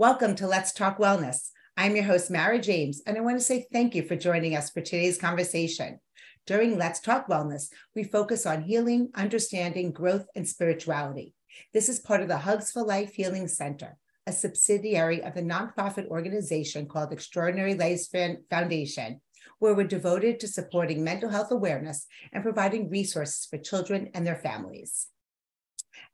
Welcome to Let's Talk Wellness. I'm your host, Mara James, and I want to say thank you for joining us for today's conversation. During Let's Talk Wellness, we focus on healing, understanding, growth, and spirituality. This is part of the Hugs for Life Healing Center, a subsidiary of the nonprofit organization called Extraordinary Life Foundation, where we're devoted to supporting mental health awareness and providing resources for children and their families.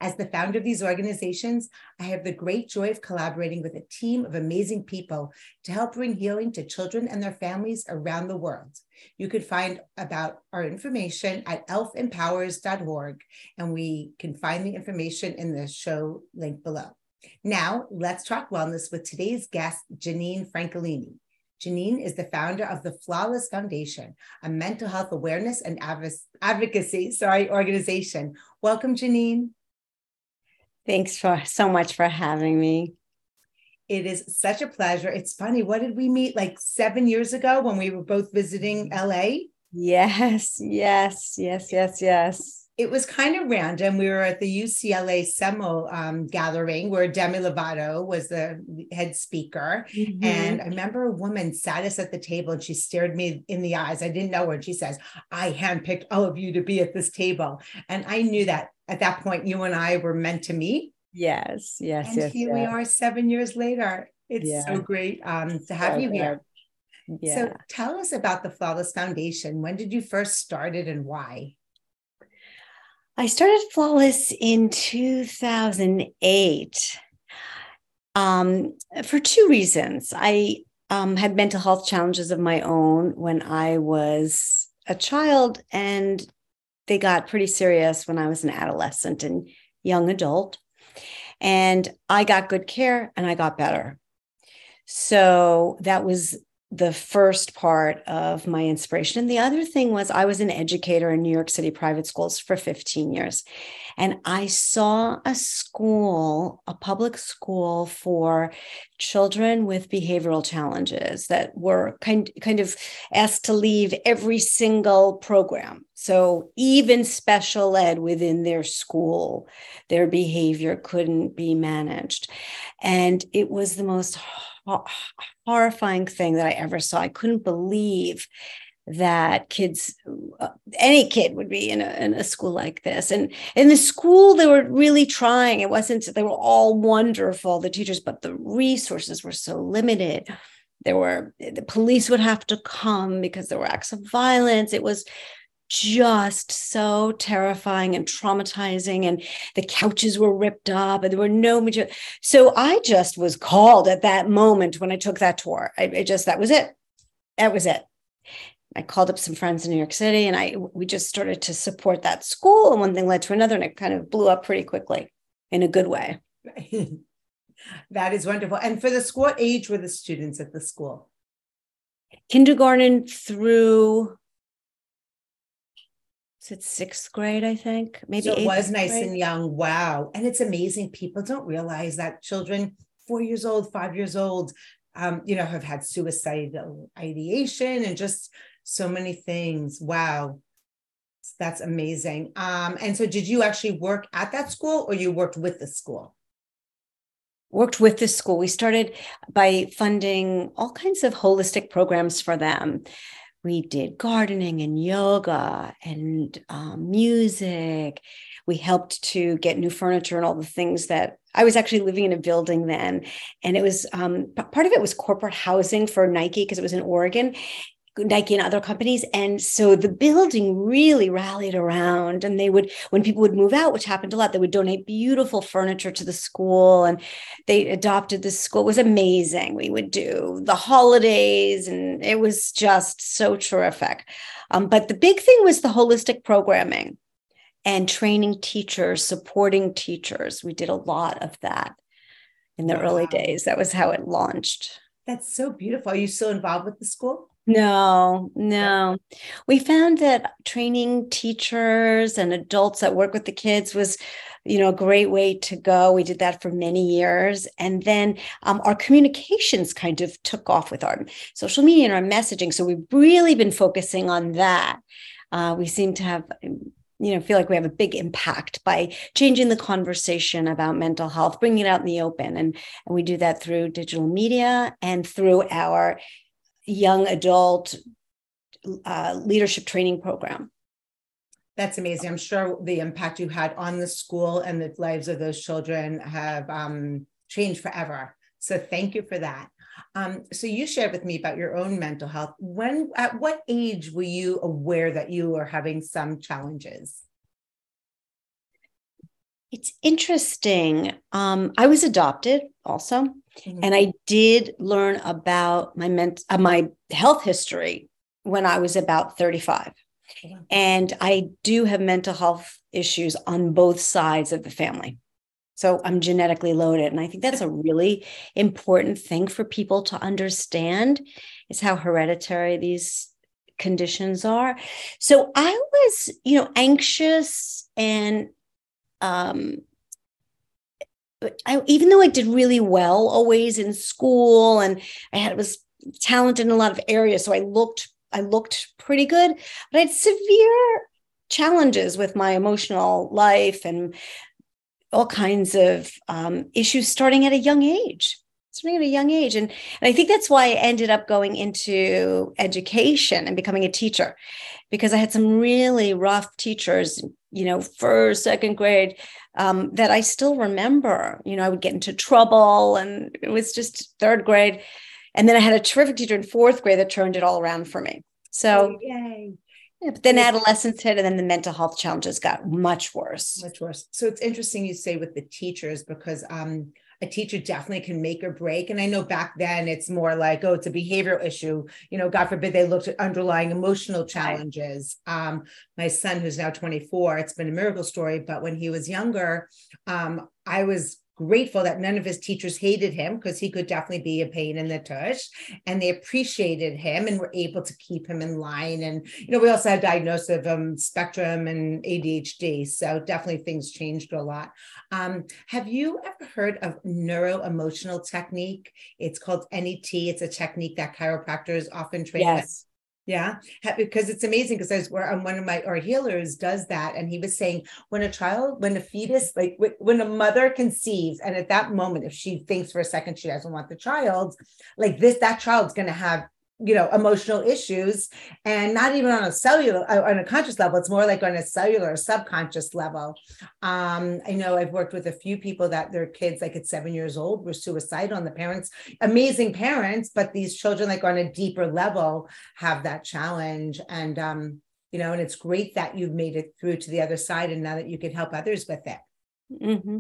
As the founder of these organizations, I have the great joy of collaborating with a team of amazing people to help bring healing to children and their families around the world. You could find about our information at elfempowers.org, and we can find the information in the show link below. Now, let's talk wellness with today's guest, Janine Francolini. Janine is the founder of the Flawless Foundation, a mental health awareness and advocacy sorry, organization. Welcome, Janine. Thanks for so much for having me. It is such a pleasure. It's funny. What did we meet like seven years ago when we were both visiting LA? Yes, yes, yes, yes, yes it was kind of random. We were at the UCLA Semel um, gathering where Demi Lovato was the head speaker. Mm-hmm. And I remember a woman sat us at the table and she stared me in the eyes. I didn't know her. And she says, I handpicked all of you to be at this table. And I knew that at that point, you and I were meant to meet. Yes, yes, and yes. Here yes. we are seven years later. It's yeah. so great um, to have so you here. Yeah. So tell us about the Flawless Foundation. When did you first start it and why? I started Flawless in 2008 um, for two reasons. I um, had mental health challenges of my own when I was a child, and they got pretty serious when I was an adolescent and young adult. And I got good care and I got better. So that was the first part of my inspiration. And the other thing was, I was an educator in New York City private schools for 15 years. And I saw a school, a public school for children with behavioral challenges that were kind, kind of asked to leave every single program. So even special ed within their school, their behavior couldn't be managed. And it was the most horrifying thing that I ever saw. I couldn't believe that kids uh, any kid would be in a, in a school like this. And in the school they were really trying it wasn't they were all wonderful the teachers but the resources were so limited. There were the police would have to come because there were acts of violence. It was just so terrifying and traumatizing and the couches were ripped up and there were no major so i just was called at that moment when i took that tour. I, I, just that was it. That was it i called up some friends in new york city and i we just started to support that school and one thing led to another and it kind of blew up pretty quickly in a good way that is wonderful and for the school what age were the students at the school kindergarten through it's sixth grade, I think. Maybe so it was nice grade. and young. Wow. And it's amazing. People don't realize that children, four years old, five years old, um, you know, have had suicidal ideation and just so many things. Wow. That's amazing. Um, and so did you actually work at that school or you worked with the school? Worked with the school. We started by funding all kinds of holistic programs for them we did gardening and yoga and um, music. We helped to get new furniture and all the things that I was actually living in a building then. And it was um, part of it was corporate housing for Nike because it was in Oregon. Nike and other companies. And so the building really rallied around. And they would, when people would move out, which happened a lot, they would donate beautiful furniture to the school. And they adopted the school. It was amazing. We would do the holidays, and it was just so terrific. Um, but the big thing was the holistic programming. and training teachers, supporting teachers. We did a lot of that in the wow. early days. That was how it launched. That's so beautiful. Are you still involved with the school? No, no. We found that training teachers and adults that work with the kids was, you know, a great way to go. We did that for many years. And then um, our communications kind of took off with our social media and our messaging. So we've really been focusing on that. Uh, we seem to have you know feel like we have a big impact by changing the conversation about mental health bringing it out in the open and and we do that through digital media and through our young adult uh, leadership training program. That's amazing. I'm sure the impact you had on the school and the lives of those children have um, changed forever. So thank you for that. Um, so you shared with me about your own mental health. When, at what age were you aware that you were having some challenges? It's interesting. Um, I was adopted also, mm-hmm. and I did learn about my ment- uh, my health history when I was about 35. And I do have mental health issues on both sides of the family. So I'm genetically loaded. And I think that's a really important thing for people to understand is how hereditary these conditions are. So I was, you know, anxious and um, I, even though I did really well always in school and I had was talented in a lot of areas, so I looked I looked pretty good, but I had severe challenges with my emotional life and all kinds of um, issues starting at a young age starting at a young age and, and i think that's why i ended up going into education and becoming a teacher because i had some really rough teachers you know, first, second grade, um, that I still remember. You know, I would get into trouble, and it was just third grade. And then I had a terrific teacher in fourth grade that turned it all around for me. So, oh, yay. Yeah, but then adolescence hit, and then the mental health challenges got much worse. Much worse. So it's interesting you say with the teachers because um, a teacher definitely can make or break. And I know back then it's more like, oh, it's a behavioral issue. You know, God forbid they looked at underlying emotional challenges. Um, my son, who's now 24, it's been a miracle story, but when he was younger, um, I was grateful that none of his teachers hated him because he could definitely be a pain in the tush and they appreciated him and were able to keep him in line. And you know we also had diagnosis of um, spectrum and adhd so definitely things changed a lot. Um, have you ever heard of neuro emotional technique? It's called net it's a technique that chiropractors often train yes. Yeah, because it's amazing because where um, one of my our healers does that, and he was saying when a child, when a fetus, like when a mother conceives, and at that moment, if she thinks for a second she doesn't want the child, like this, that child's going to have you know emotional issues and not even on a cellular uh, on a conscious level it's more like on a cellular subconscious level um i know i've worked with a few people that their kids like at seven years old were suicidal and the parents amazing parents but these children like on a deeper level have that challenge and um you know and it's great that you've made it through to the other side and now that you can help others with it mm-hmm.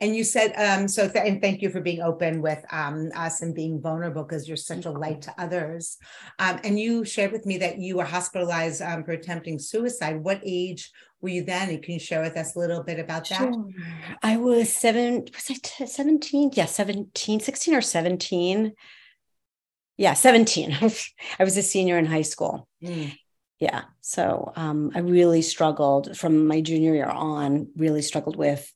And you said, um, so, th- and thank you for being open with um, us and being vulnerable because you're such a light to others. Um, and you shared with me that you were hospitalized um, for attempting suicide. What age were you then? And can you share with us a little bit about that? Sure. I was seven, was I t- 17? Yeah, 17, 16 or 17. Yeah, 17. I was a senior in high school. Mm yeah so um, i really struggled from my junior year on really struggled with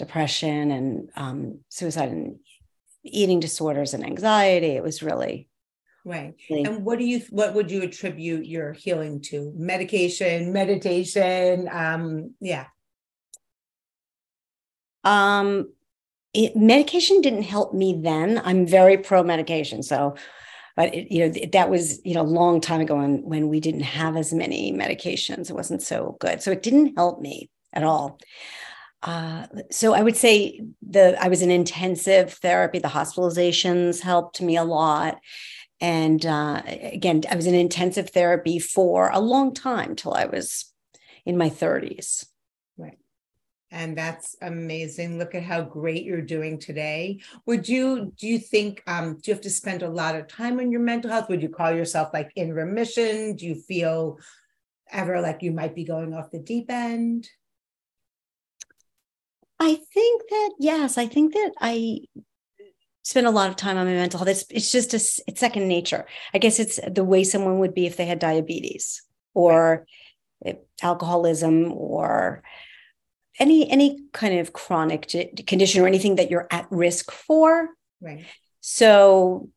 depression and um, suicide and eating disorders and anxiety. It was really right. Really, and what do you what would you attribute your healing to? Medication, meditation, um, yeah. Um, it, medication didn't help me then. I'm very pro medication, so but it, you know that was you know a long time ago when when we didn't have as many medications it wasn't so good so it didn't help me at all uh, so I would say the I was in intensive therapy. The hospitalizations helped me a lot, and uh, again, I was in intensive therapy for a long time till I was in my thirties. Right, and that's amazing. Look at how great you're doing today. Would you do you think um, do you have to spend a lot of time on your mental health? Would you call yourself like in remission? Do you feel ever like you might be going off the deep end? I think that yes, I think that I spend a lot of time on my mental health. It's it's just a it's second nature. I guess it's the way someone would be if they had diabetes or right. alcoholism or any any kind of chronic condition or anything that you're at risk for. Right. So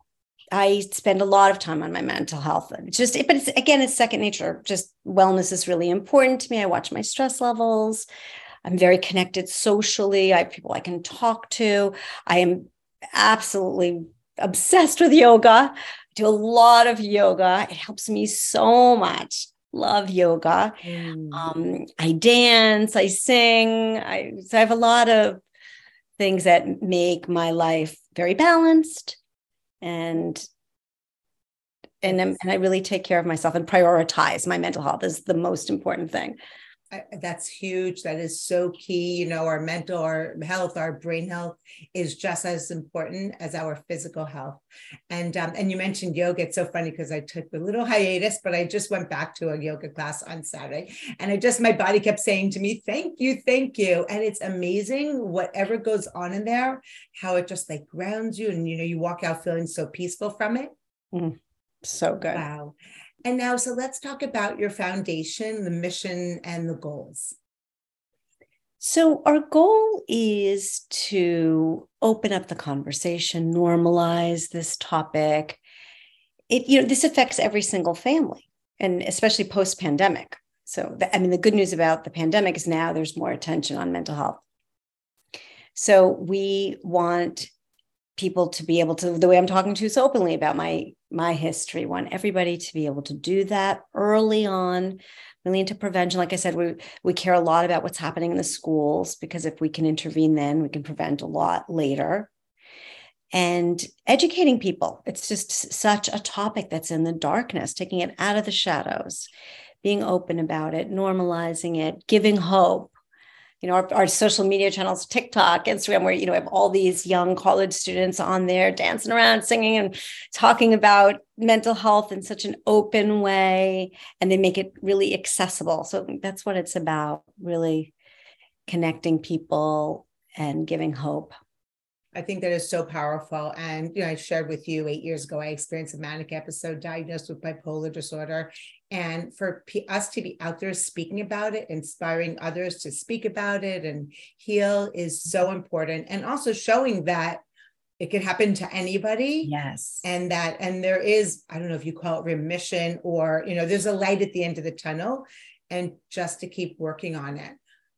I spend a lot of time on my mental health. It's just, but it's again, it's second nature. Just wellness is really important to me. I watch my stress levels. I'm very connected socially. I have people I can talk to. I am absolutely obsessed with yoga. I do a lot of yoga. It helps me so much. Love yoga. Mm. Um, I dance, I sing. I so I have a lot of things that make my life very balanced and and, and I really take care of myself and prioritize my mental health is the most important thing that's huge. That is so key. You know, our mental, our health, our brain health is just as important as our physical health. And um, and you mentioned yoga. It's so funny because I took a little hiatus, but I just went back to a yoga class on Saturday, and I just my body kept saying to me, "Thank you, thank you." And it's amazing whatever goes on in there, how it just like grounds you, and you know, you walk out feeling so peaceful from it. Mm, so good. Wow. And now, so let's talk about your foundation, the mission, and the goals. So, our goal is to open up the conversation, normalize this topic. It, you know, this affects every single family, and especially post pandemic. So, the, I mean, the good news about the pandemic is now there's more attention on mental health. So, we want people to be able to the way i'm talking to you so openly about my my history want everybody to be able to do that early on. Really into prevention. Like i said we we care a lot about what's happening in the schools because if we can intervene then we can prevent a lot later. And educating people it's just such a topic that's in the darkness taking it out of the shadows being open about it normalizing it giving hope you know, our, our, social media channels, TikTok, Instagram, where, you know, we have all these young college students on there dancing around, singing and talking about mental health in such an open way. And they make it really accessible. So that's what it's about, really connecting people and giving hope. I think that is so powerful. And you know, I shared with you eight years ago, I experienced a manic episode diagnosed with bipolar disorder. And for P- us to be out there speaking about it, inspiring others to speak about it and heal is so mm-hmm. important. And also showing that it can happen to anybody. Yes. And that, and there is, I don't know if you call it remission or, you know, there's a light at the end of the tunnel and just to keep working on it.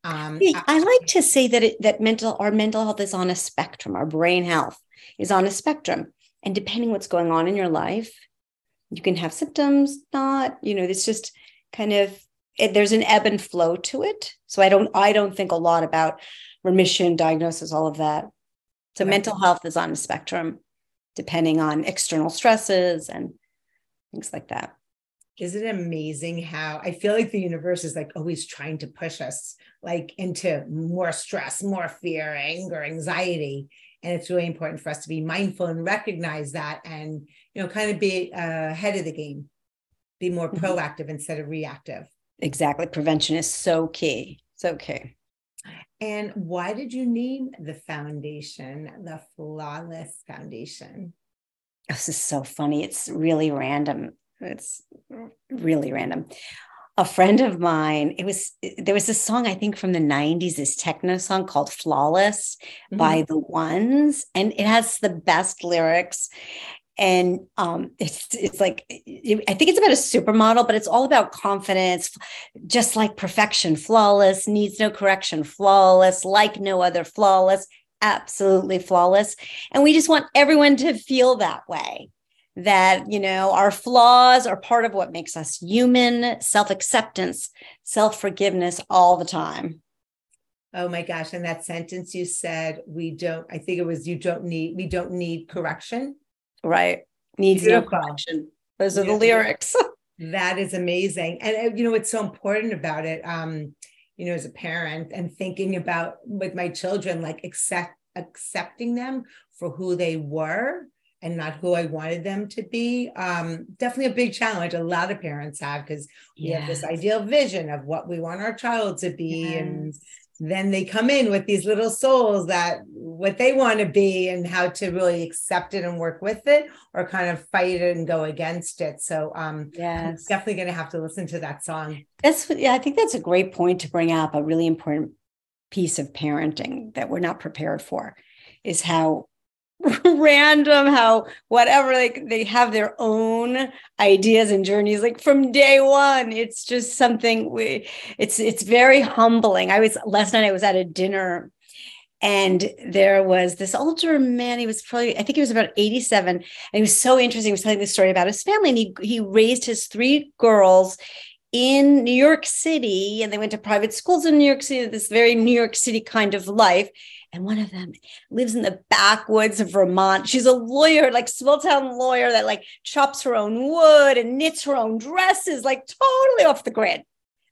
Um, I like to say that it, that mental our mental health is on a spectrum. Our brain health is on a spectrum, and depending what's going on in your life, you can have symptoms. Not, you know, it's just kind of it, there's an ebb and flow to it. So I don't I don't think a lot about remission, diagnosis, all of that. So right. mental health is on a spectrum, depending on external stresses and things like that isn't it amazing how I feel like the universe is like always trying to push us like into more stress, more fear, anger, anxiety. And it's really important for us to be mindful and recognize that and, you know, kind of be uh, ahead of the game, be more mm-hmm. proactive instead of reactive. Exactly. Prevention is so key. So key. And why did you name the foundation the Flawless Foundation? This is so funny. It's really random. It's really random. A friend of mine, it was there was this song I think from the 90s, this techno song called Flawless mm-hmm. by the Ones, and it has the best lyrics. And um, it's it's like I think it's about a supermodel, but it's all about confidence, just like perfection, flawless, needs no correction, flawless, like no other, flawless, absolutely flawless. And we just want everyone to feel that way that you know our flaws are part of what makes us human self-acceptance self-forgiveness all the time. Oh my gosh and that sentence you said we don't i think it was you don't need we don't need correction. Right. Needs Beautiful. no correction. Those are the lyrics. That is amazing. And uh, you know what's so important about it um you know as a parent and thinking about with my children like accept accepting them for who they were and not who I wanted them to be. Um, definitely a big challenge. A lot of parents have because we yes. have this ideal vision of what we want our child to be, yes. and then they come in with these little souls that what they want to be and how to really accept it and work with it or kind of fight it and go against it so um yes definitely going to have to listen to that song that's yeah i think that's a great point to bring up a really important piece of parenting that we're not prepared for is how random how whatever like they have their own ideas and journeys like from day one it's just something we it's it's very humbling. I was last night i was at a dinner and there was this older man he was probably i think he was about 87 and he was so interesting he was telling the story about his family and he, he raised his three girls in New York City and they went to private schools in New York City, this very New York City kind of life. And one of them lives in the backwoods of Vermont. She's a lawyer, like small town lawyer that like chops her own wood and knits her own dresses, like totally off the grid.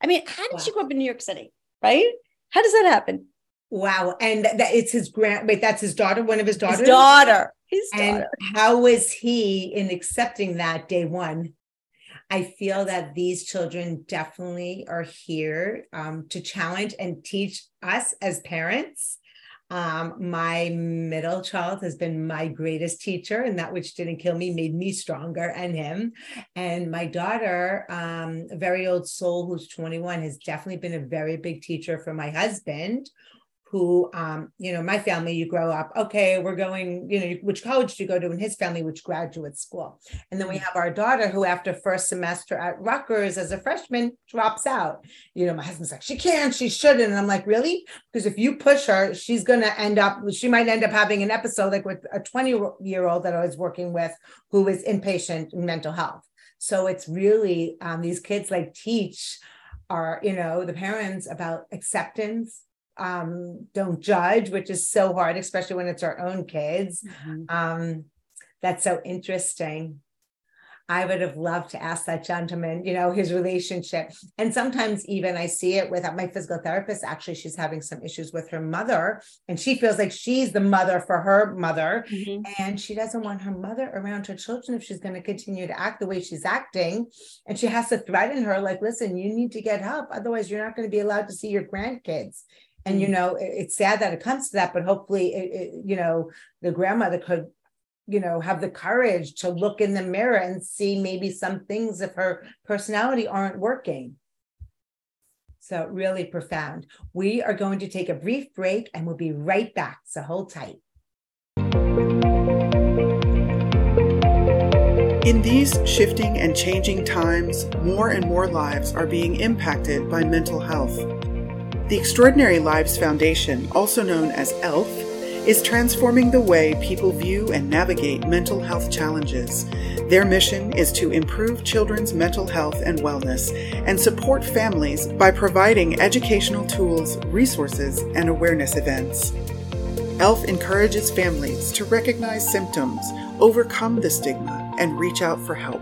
I mean, how did wow. she grow up in New York City? Right? How does that happen? Wow. And that it's his grand wait, that's his daughter, one of his daughters. His daughter. His daughter. And how was he in accepting that day one? I feel that these children definitely are here um, to challenge and teach us as parents um, my middle child has been my greatest teacher, and that which didn't kill me made me stronger and him. And my daughter, um, a very old soul who's 21, has definitely been a very big teacher for my husband, who, um, you know, my family, you grow up, okay, we're going, you know, which college do you go to in his family, which graduate school? And then we have our daughter who, after first semester at Rutgers as a freshman, drops out. You know, my husband's like, she can't, she shouldn't. And I'm like, really? Because if you push her, she's going to end up, she might end up having an episode like with a 20 year old that I was working with who is inpatient in mental health. So it's really, um, these kids like teach our, you know, the parents about acceptance um, don't judge, which is so hard, especially when it's our own kids. Mm-hmm. Um, that's so interesting. I would have loved to ask that gentleman, you know, his relationship. And sometimes even I see it with my physical therapist. Actually, she's having some issues with her mother, and she feels like she's the mother for her mother. Mm-hmm. And she doesn't want her mother around her children if she's going to continue to act the way she's acting. And she has to threaten her, like, listen, you need to get help. Otherwise, you're not going to be allowed to see your grandkids and you mm. know it's sad that it comes to that but hopefully it, it, you know the grandmother could you know have the courage to look in the mirror and see maybe some things of her personality aren't working so really profound we are going to take a brief break and we'll be right back so hold tight In these shifting and changing times, more and more lives are being impacted by mental health. The Extraordinary Lives Foundation, also known as ELF, is transforming the way people view and navigate mental health challenges. Their mission is to improve children's mental health and wellness and support families by providing educational tools, resources, and awareness events. ELF encourages families to recognize symptoms, overcome the stigma, and reach out for help.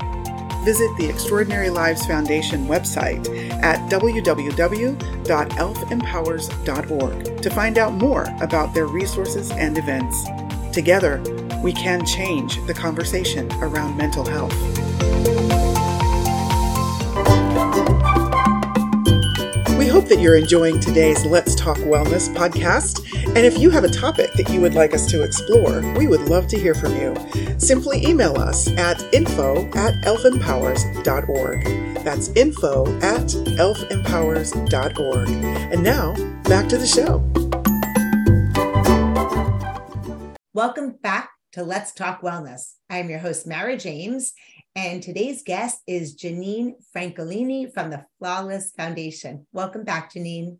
visit the Extraordinary Lives Foundation website at www.elfempowers.org to find out more about their resources and events. Together, we can change the conversation around mental health. We hope that you're enjoying today's Let's Talk Wellness podcast. And if you have a topic that you would like us to explore, we would love to hear from you. Simply email us at info at elfempowers.org. That's info at elfempowers.org. And now, back to the show. Welcome back to Let's Talk Wellness. I'm your host, Mara James, and today's guest is Janine Francolini from the Flawless Foundation. Welcome back, Janine.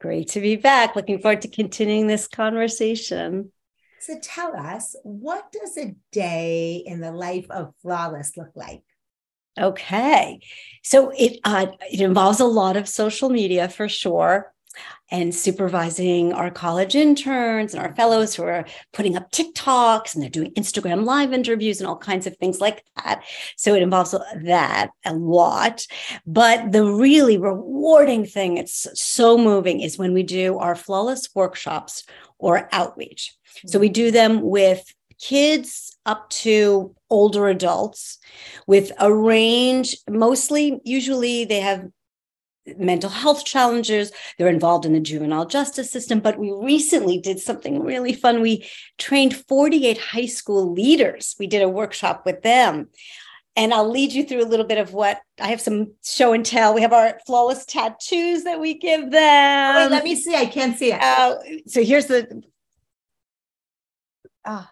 Great to be back. Looking forward to continuing this conversation. So tell us, what does a day in the life of Flawless look like? Okay. So it uh, it involves a lot of social media for sure. And supervising our college interns and our fellows who are putting up TikToks and they're doing Instagram live interviews and all kinds of things like that. So it involves that a lot. But the really rewarding thing, it's so moving, is when we do our flawless workshops or outreach. So we do mm-hmm. them with kids up to older adults with a range mostly usually they have mental health challenges. They're involved in the juvenile justice system. But we recently did something really fun. We trained 48 high school leaders. We did a workshop with them. And I'll lead you through a little bit of what I have some show and tell. We have our flawless tattoos that we give them. Oh, wait, let me see. I can't see it. Uh, so here's the. Ah,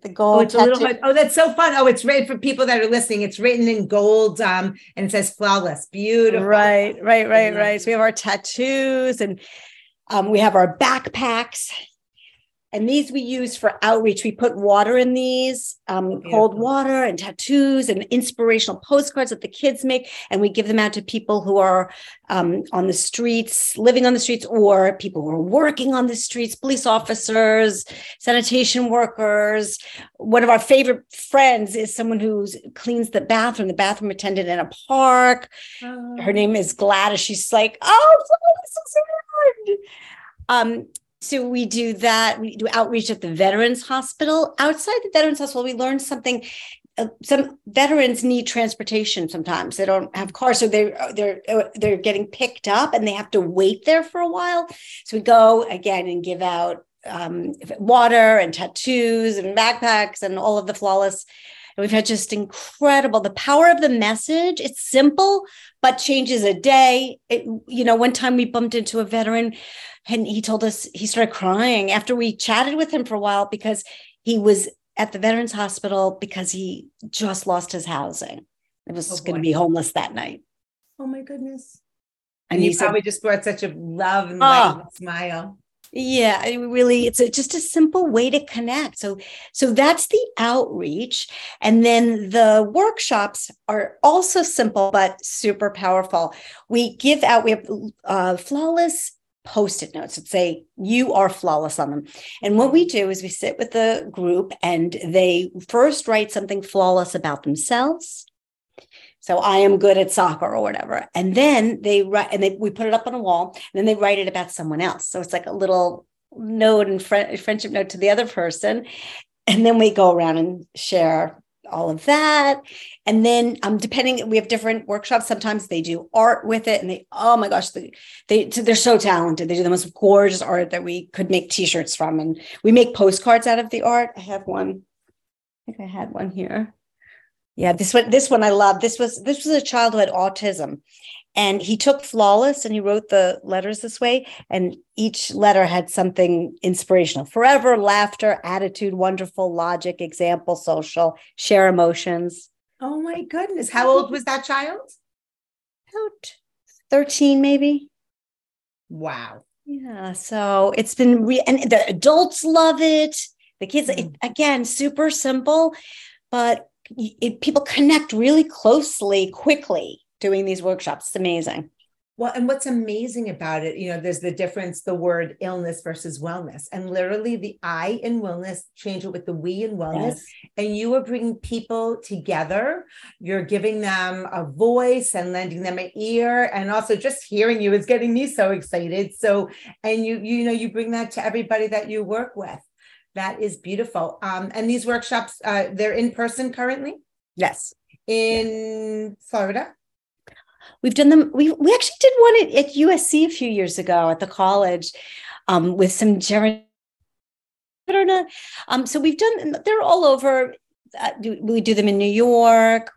the Oh, gold. it's a little. Oh, that's so fun. Oh, it's written for people that are listening. It's written in gold, um, and it says flawless. Beautiful. Right, right, right, Yeah. right. So we have our tattoos and um, we have our backpacks. And these we use for outreach. We put water in these, um, cold water and tattoos and inspirational postcards that the kids make. And we give them out to people who are um, on the streets, living on the streets, or people who are working on the streets, police officers, sanitation workers. One of our favorite friends is someone who cleans the bathroom, the bathroom attendant in a park her name is Gladys. She's like, oh, this is so hard. Um, so we do that. We do outreach at the Veterans Hospital. Outside the Veterans Hospital, we learned something. Uh, some veterans need transportation. Sometimes they don't have cars, so they're they're uh, they're getting picked up, and they have to wait there for a while. So we go again and give out um, water and tattoos and backpacks and all of the flawless. And we've had just incredible the power of the message. It's simple, but changes a day. It, you know, one time we bumped into a veteran and he told us he started crying after we chatted with him for a while because he was at the Veterans Hospital because he just lost his housing. It was Oh, going to be homeless that night. Oh my goodness. And, And he you said, probably just brought such a love and Oh. and smile. Yeah, I really, it's a, just a simple way to connect. So, so that's the outreach, and then the workshops are also simple but super powerful. We give out, we have uh, flawless post-it notes that say you are flawless on them. And what we do is we sit with the group, and they first write something flawless about themselves. So I am good at soccer or whatever. And then they write and they we put it up on a wall and then they write it about someone else. So it's like a little note and fri- friendship note to the other person. And then we go around and share all of that. And then um depending we have different workshops. Sometimes they do art with it and they oh my gosh, they, they they're so talented. They do the most gorgeous art that we could make t-shirts from. And we make postcards out of the art. I have one. I think I had one here. Yeah, this one, this one I love. This was this was a child who had autism, and he took flawless and he wrote the letters this way. And each letter had something inspirational: forever, laughter, attitude, wonderful, logic, example, social, share emotions. Oh my goodness. How old was that child? About thirteen, maybe. Wow. Yeah. So it's been re- and the adults love it. The kids, it, Mm. again, super simple, but it, people connect really closely, quickly doing these workshops. It's amazing. Well, and what's amazing about it, you know, there's the difference, the word illness versus wellness. And literally the I in wellness, change it with the we in wellness. Yes. And you are bringing people together. You're giving them a voice and lending them an ear. And also just hearing you is getting me so excited. So, and you, you know, you bring that to everybody that you work with. That is beautiful. Um, and these workshops, uh, they're in person currently Yes. in Florida. We've done them. We we actually did one at, at USC a few years ago at the college um, with some Jerry. Um, so we've done. They're all over. Uh, do- we do them in New York,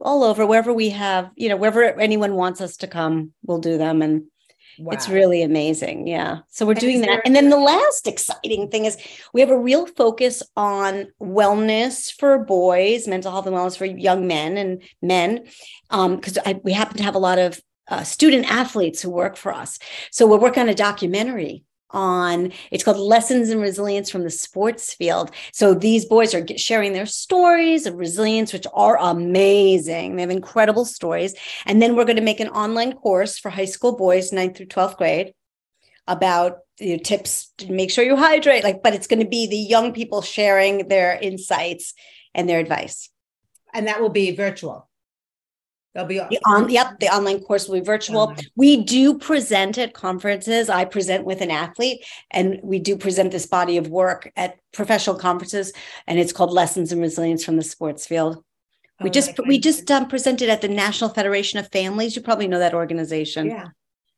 all over wherever we have. You know, wherever anyone wants us to come, we'll do them, and it's really amazing. Yeah. So we're And doing that. there- and then the last exciting thing is we have a real focus on wellness for boys, mental health and wellness for young men and men. Because we happen to have a lot of uh, student athletes who work for us. So we're working on a documentary on it's called lessons in resilience from the sports field so these boys are sharing their stories of resilience which are amazing they have incredible stories and then we're going to make an online course for high school boys 9th through 12th grade about you know, tips to make sure you hydrate. Like, but it's going to be the young people sharing their insights and their advice. And that will be virtual. They'll be the on, yep, the online course will be virtual. Online. We do present at conferences. I present with an athlete, and we do present this body of work at professional conferences, and it's called Lessons in Resilience from the Sports Field. We oh, just we just um, presented at the National Federation of Families. You probably know that organization. Yeah,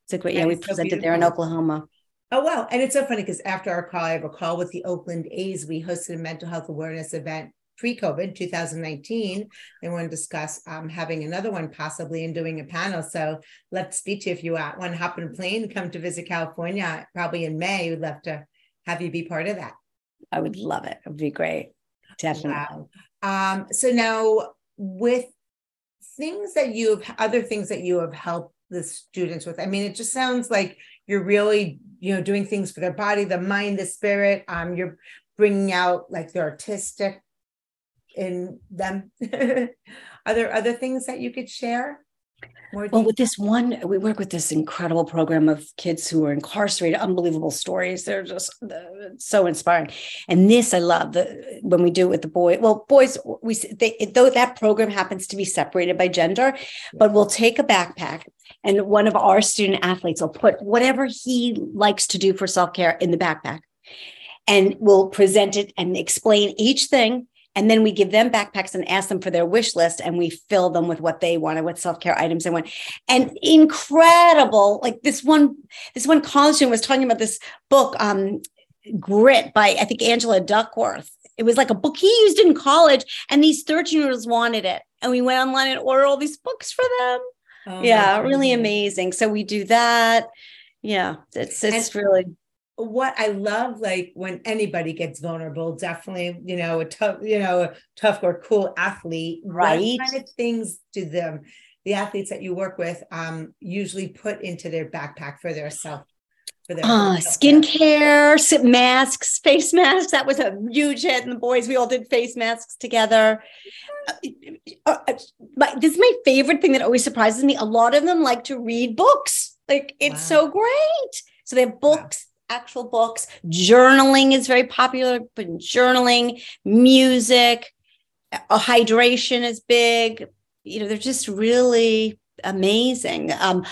it's a great. yeah, we presented so there in Oklahoma. Oh wow! And it's so funny because after our call, I have a call with the Oakland A's. We hosted a mental health awareness event pre-COVID 2019. They want to discuss um, having another one possibly and doing a panel. So let's speak to you if you want to hop on a plane, come to visit California, probably in May. We'd love to have you be part of that. I would love it. It would be great. Definitely. Wow. Um, so now with things that you have, other things that you have helped the students with, I mean, it just sounds like you're really, you know, doing things for their body, the mind, the spirit. Um, you're bringing out like the artistic in them. Are there other things that you could share? well, with this one, we work with this incredible program of kids who are incarcerated, unbelievable stories. They're just uh, so inspiring. And this I love the when we do it with the boy. Well, boys, we they, though that program happens to be separated by gender, but we'll take a backpack and one of our student athletes will put whatever he likes to do for self care in the backpack, and we'll present it and explain each thing and then we give them backpacks and ask them for their wish list and we fill them with what they wanted, what self-care items they want. And incredible, like this one, this one college student was talking about this book, um, Grit by I think Angela Duckworth. It was like a book he used in college, and these 13 year olds wanted it. And we went online and ordered all these books for them. Oh, yeah, really amazing. So we do that. Yeah, it's it's and, really what I love, like when anybody gets vulnerable, definitely, you know, a tough, you know, a tough or cool athlete, right? What kind of things do them, the athletes that you work with, um, usually put into their backpack for their self for their uh, skincare, masks, face masks. That was a huge hit. And the boys, we all did face masks together. Uh, uh, uh this is my favorite thing that always surprises me. A lot of them like to read books. Like it's wow. so great. So they have books actual books. Journaling is very popular, but journaling, music, uh, hydration is big. You know, they're just really amazing. Um,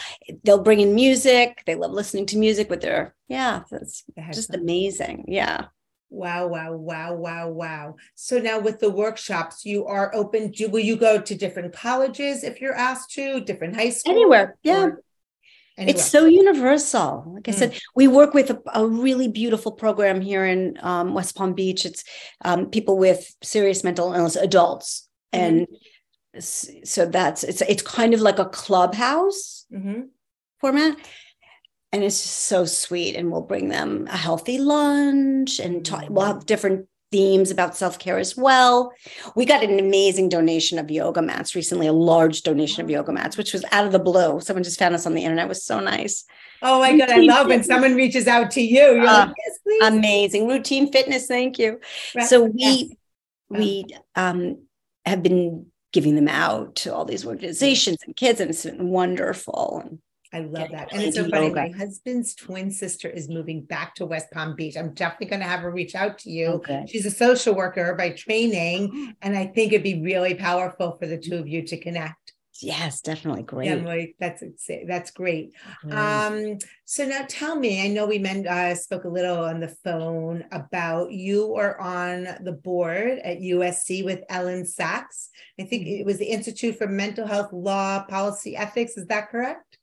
they'll bring in music. They love listening to music with their, yeah, that's just amazing. Yeah. Wow, wow, wow, wow, wow. So now with the workshops, you are open. Do will you go to different colleges if you're asked to, different high schools? Anywhere. Yeah. Or- Anyway. It's so universal. Like I mm. said, we work with a, a, really beautiful program here in um, West Palm Beach. It's um, people with serious mental illness, adults, mm. and so that's it's it's kind of like a clubhouse mm-hmm. format, and it's just so sweet. And we'll bring them a healthy lunch, and talk, we'll have different themes about self care as well. We got an amazing donation of yoga mats recently, a large donation of yoga mats, which was out of the blue. Someone just found us on the internet. It was so nice. Oh my Routine God, I love when someone reaches out to you. You're uh, like, yes, please. Amazing. Routine fitness. Thank you. Right. So we, yes. we um, have been giving them out to all these organizations and kids, and it's been wonderful. And I love that. And it's so funny. My husband's twin sister is moving back to West Palm Beach. I'm definitely going to have her reach out to you. Okay. She's a social worker by training. And I think it'd be really powerful for the two of you to connect. Yes, definitely great. Yeah, like, that's that's great. Um, so now tell me, I know we men, uh, spoke a little on the phone about you are on the board at USC with Elyn Saks. I think mm-hmm. it was the Institute for Mental Health Law Policy Ethics. Is that correct?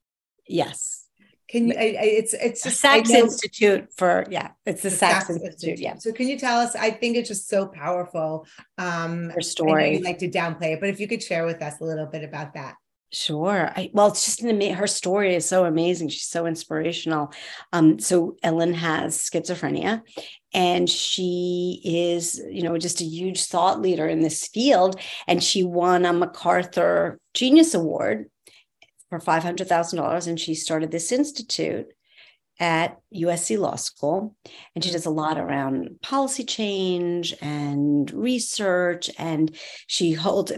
Yes. Can you? I, I, it's it's just Saks Institute for yeah, it's the, the Institute, Institute. Yeah. So can you tell us? I think it's just so powerful. Um, Her story. you like to downplay it, but if you could share with us a little bit about that. Sure. I, well, it's just an her story is so amazing. She's so inspirational. Um, so Elyn has schizophrenia, and she is, you know, just a huge thought leader in this field. And she won a MacArthur Genius Award for $500,000 and she started this institute at USC Law School, and she does a lot around policy change and research. And she holds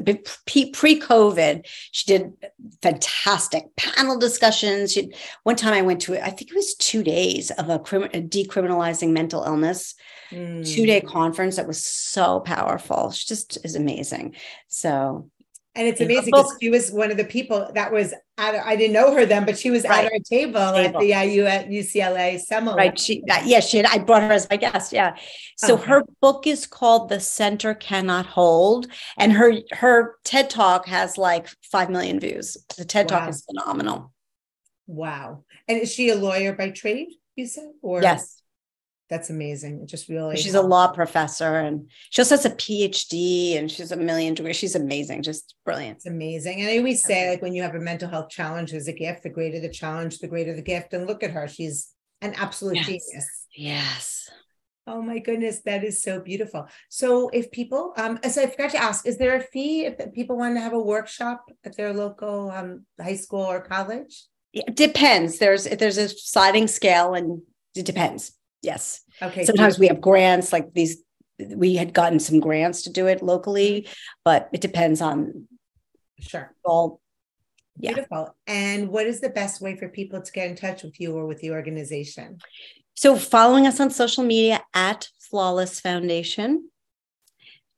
pre COVID, she did fantastic panel discussions. She, one time I went to, I think it was two days of a, crim, a decriminalizing mental illness mm. two day conference that was so powerful. She just is amazing. So and it's amazing because she was one of the people that was at, I didn't know her then, but she was right. at our table, table, at the IU at UCLA seminar. Right. She, uh, yeah, she had, I brought her as my guest. Yeah. So okay. her book is called The Center Cannot Hold. And her, her TED talk has like 5 million views. The TED wow. talk is phenomenal. Wow. And is she a lawyer by trade, you said? Or yes that's amazing. It just really she's a law professor and she also has a PhD and she's a million degrees. She's amazing, just brilliant. It's amazing. And I always say, like when you have a mental health challenge, there's a gift. The greater the challenge, the greater the gift. And look at her, she's an absolute yes. genius. Yes. Oh my goodness, that is so beautiful. So if people, um, so I forgot to ask, is there a fee if people want to have a workshop at their local um, high school or college? It depends. There's there's a sliding scale and it depends. Yes. Okay. Sometimes we have grants like these. We had gotten some grants to do it locally, mm-hmm. but it depends on. Sure. All. Yeah. Beautiful. And what is the best way for people to get in touch with you or with the organization? So, following us on social media at Flawless Foundation.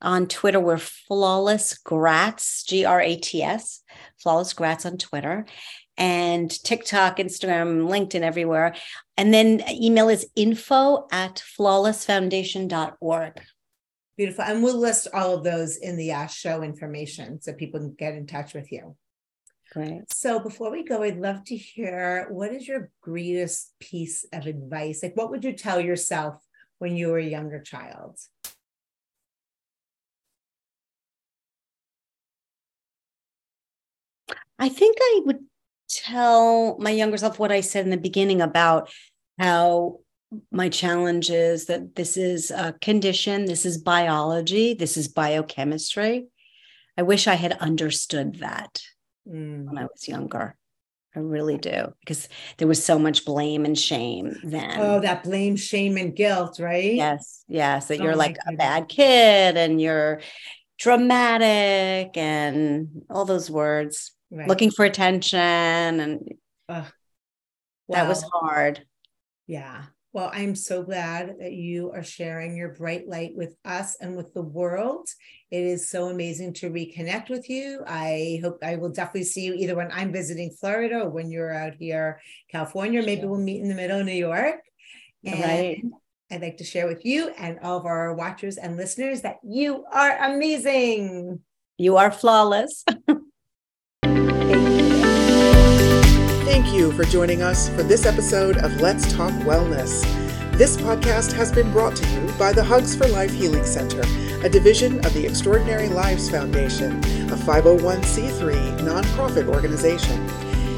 On Twitter, we're Flawless Grats, G R A T S, Flawless Grats on Twitter and TikTok, Instagram, LinkedIn, everywhere. And then email is info at flawlessfoundation.org. Beautiful. And we'll list all of those in the uh, show information so people can get in touch with you. Great. So before we go, I'd love to hear what is your greatest piece of advice? Like, what would you tell yourself when you were a younger child? I think I would tell my younger self what I said in the beginning about how my challenge is that this is a condition, this is biology, this is biochemistry. I wish I had understood that mm. when I was younger. I really do because there was so much blame and shame then. Oh, that blame, shame, and guilt, right? Yes, yes. That oh you're like goodness. a bad kid and you're dramatic and all those words right. looking for attention and uh, that was hard. Yeah. Well i'm so glad that you are sharing your bright light with us and with the world. It is so amazing to reconnect with you. I hope i will definitely see you either when i'm visiting florida or when you're out here california. Maybe we'll meet in the middle of new york. And right. I'd like to share with you and all of our watchers and listeners that you are amazing. You are flawless. Thank you for joining us for this episode of Let's Talk Wellness. This podcast has been brought to you by the Hugs for Life Healing Center, a division of the Extraordinary Lives Foundation, a 501c3 nonprofit organization.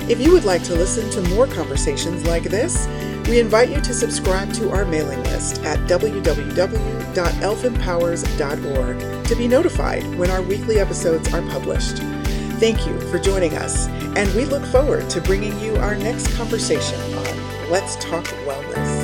If you would like to listen to more conversations like this, we invite you to subscribe to our mailing list at www.elfempowers.org to be notified when our weekly episodes are published. Thank you for joining us, and we look forward to bringing you our next conversation on Let's Talk Wellness.